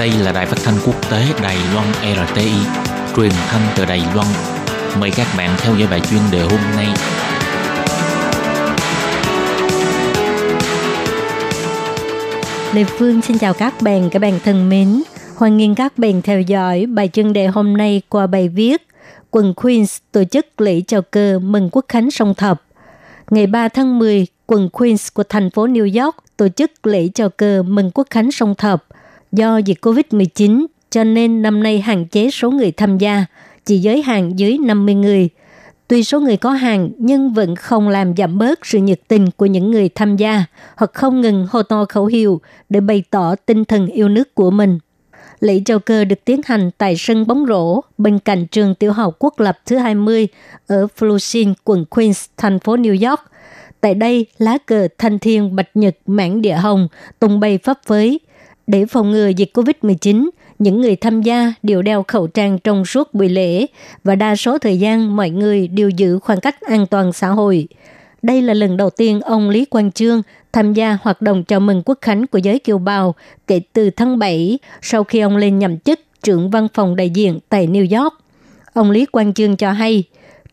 Đây là đài phát thanh quốc tế Đài Loan RTI, truyền thanh từ Đài Loan. Mời các bạn theo dõi bài chuyên đề hôm nay. Lê Phương xin chào các bạn, các bạn thân mến. Hoan nghênh các bạn theo dõi bài chuyên đề hôm nay qua bài viết Quận Queens tổ chức lễ chào cờ mừng quốc khánh Song Thập. Ngày 3 tháng 10, quận Queens của thành phố New York tổ chức lễ chào cờ mừng quốc khánh Song Thập. Do dịch COVID-19, cho nên năm nay hạn chế số người tham gia, chỉ giới hạn dưới 50 người. Tuy số người có hàng nhưng vẫn không làm giảm bớt sự nhiệt tình của những người tham gia hoặc không ngừng hô to khẩu hiệu để bày tỏ tinh thần yêu nước của mình. Lễ chào cờ được tiến hành tại sân bóng rổ bên cạnh trường tiểu học quốc lập thứ 20 ở Flushing, quận Queens, thành phố New York. Tại đây, lá cờ thanh thiên bạch nhật mảng địa hồng tung bay phấp phới. Để phòng ngừa dịch COVID-19, những người tham gia đều đeo khẩu trang trong suốt buổi lễ và đa số thời gian mọi người đều giữ khoảng cách an toàn xã hội. Đây là lần đầu tiên ông Lý Quang Trương tham gia hoạt động chào mừng quốc khánh của giới kiều bào kể từ tháng 7 sau khi ông lên nhậm chức trưởng văn phòng đại diện tại New York. Ông Lý Quang Trương cho hay,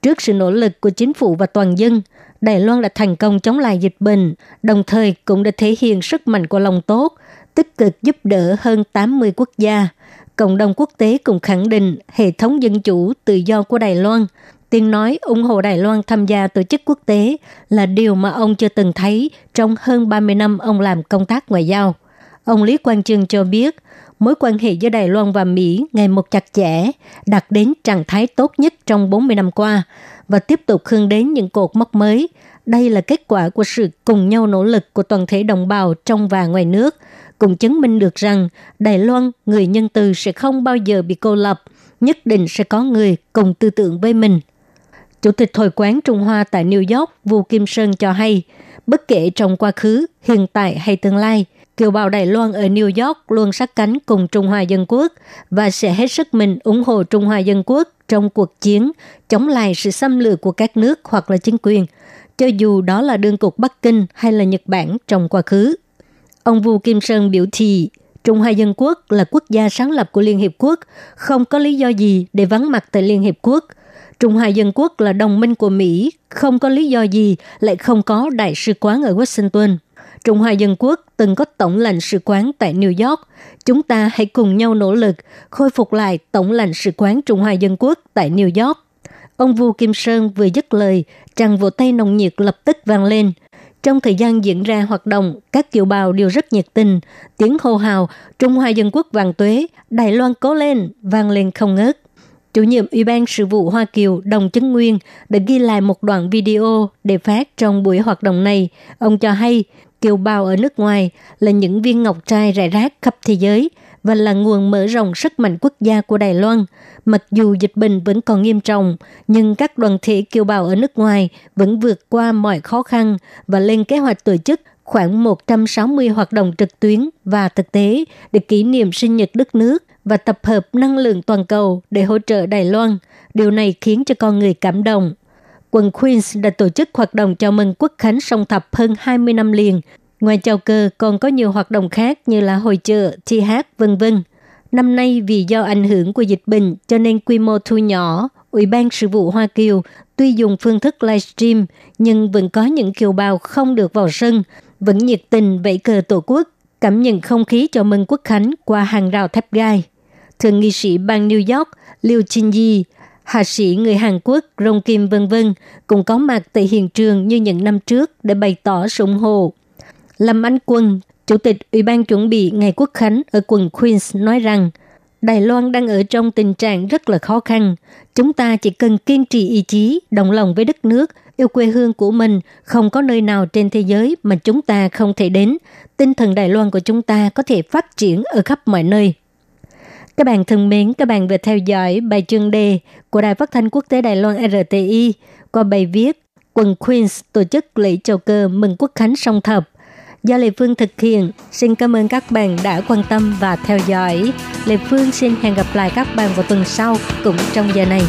trước sự nỗ lực của chính phủ và toàn dân, Đài Loan đã thành công chống lại dịch bệnh, đồng thời cũng đã thể hiện sức mạnh của lòng tốt, tích cực giúp đỡ hơn 80 quốc gia. Cộng đồng quốc tế cũng khẳng định hệ thống dân chủ tự do của Đài Loan Tiếng nói ủng hộ Đài Loan tham gia tổ chức quốc tế là điều mà ông chưa từng thấy trong hơn 30 năm ông làm công tác ngoại giao. Ông Lý Quang Trương cho biết, mối quan hệ giữa Đài Loan và Mỹ ngày một chặt chẽ, đạt đến trạng thái tốt nhất trong 40 năm qua và tiếp tục hướng đến những cột mốc mới. Đây là kết quả của sự cùng nhau nỗ lực của toàn thể đồng bào trong và ngoài nước, cùng chứng minh được rằng Đài Loan, người nhân từ sẽ không bao giờ bị cô lập, nhất định sẽ có người cùng tư tưởng với mình. Chủ tịch Hội quán Trung Hoa tại New York, Vu Kim Sơn cho hay, bất kể trong quá khứ, hiện tại hay tương lai, kiều bào Đài Loan ở New York luôn sát cánh cùng Trung Hoa Dân Quốc và sẽ hết sức mình ủng hộ Trung Hoa Dân Quốc trong cuộc chiến chống lại sự xâm lược của các nước hoặc là chính quyền, cho dù đó là đương cục Bắc Kinh hay là Nhật Bản trong quá khứ. Ông Vu Kim Sơn biểu thị, Trung Hoa Dân Quốc là quốc gia sáng lập của Liên Hiệp Quốc, không có lý do gì để vắng mặt tại Liên Hiệp Quốc – Trung Hoa Dân Quốc là đồng minh của Mỹ, không có lý do gì lại không có đại sứ quán ở Washington. Trung Hoa Dân Quốc từng có tổng lãnh sự quán tại New York. Chúng ta hãy cùng nhau nỗ lực khôi phục lại tổng lãnh sự quán Trung Hoa Dân Quốc tại New York. Ông Vu Kim Sơn vừa dứt lời, tràng vỗ tay nồng nhiệt lập tức vang lên. Trong thời gian diễn ra hoạt động, các kiều bào đều rất nhiệt tình. Tiếng hô hào, Trung Hoa Dân Quốc vàng tuế, Đài Loan cố lên, vang lên không ngớt chủ nhiệm Ủy ban sự vụ Hoa Kiều Đồng Chấn Nguyên đã ghi lại một đoạn video để phát trong buổi hoạt động này. Ông cho hay kiều bào ở nước ngoài là những viên ngọc trai rải rác khắp thế giới và là nguồn mở rộng sức mạnh quốc gia của Đài Loan. Mặc dù dịch bệnh vẫn còn nghiêm trọng, nhưng các đoàn thể kiều bào ở nước ngoài vẫn vượt qua mọi khó khăn và lên kế hoạch tổ chức khoảng 160 hoạt động trực tuyến và thực tế để kỷ niệm sinh nhật đất nước và tập hợp năng lượng toàn cầu để hỗ trợ Đài Loan. Điều này khiến cho con người cảm động. Quận Queens đã tổ chức hoạt động chào mừng quốc khánh song thập hơn 20 năm liền. Ngoài chào cờ còn có nhiều hoạt động khác như là hội chợ, thi hát, vân vân. Năm nay vì do ảnh hưởng của dịch bệnh cho nên quy mô thu nhỏ, Ủy ban sự vụ Hoa Kiều tuy dùng phương thức livestream nhưng vẫn có những kiều bào không được vào sân, vẫn nhiệt tình vẫy cờ tổ quốc, cảm nhận không khí chào mừng quốc khánh qua hàng rào thép gai thượng nghị sĩ bang New York Liu Chin-yi, hạ sĩ người Hàn Quốc Rong Kim vân vân cũng có mặt tại hiện trường như những năm trước để bày tỏ sự ủng hộ. Lâm Anh Quân, Chủ tịch Ủy ban chuẩn bị Ngày Quốc Khánh ở quận Queens nói rằng Đài Loan đang ở trong tình trạng rất là khó khăn. Chúng ta chỉ cần kiên trì ý chí, đồng lòng với đất nước, yêu quê hương của mình, không có nơi nào trên thế giới mà chúng ta không thể đến. Tinh thần Đài Loan của chúng ta có thể phát triển ở khắp mọi nơi. Các bạn thân mến, các bạn vừa theo dõi bài chương đề của Đài Phát thanh Quốc tế Đài Loan RTI qua bài viết Quần Queens tổ chức lễ chào cờ mừng quốc khánh song thập. Do Lê Phương thực hiện, xin cảm ơn các bạn đã quan tâm và theo dõi. Lê Phương xin hẹn gặp lại các bạn vào tuần sau cũng trong giờ này.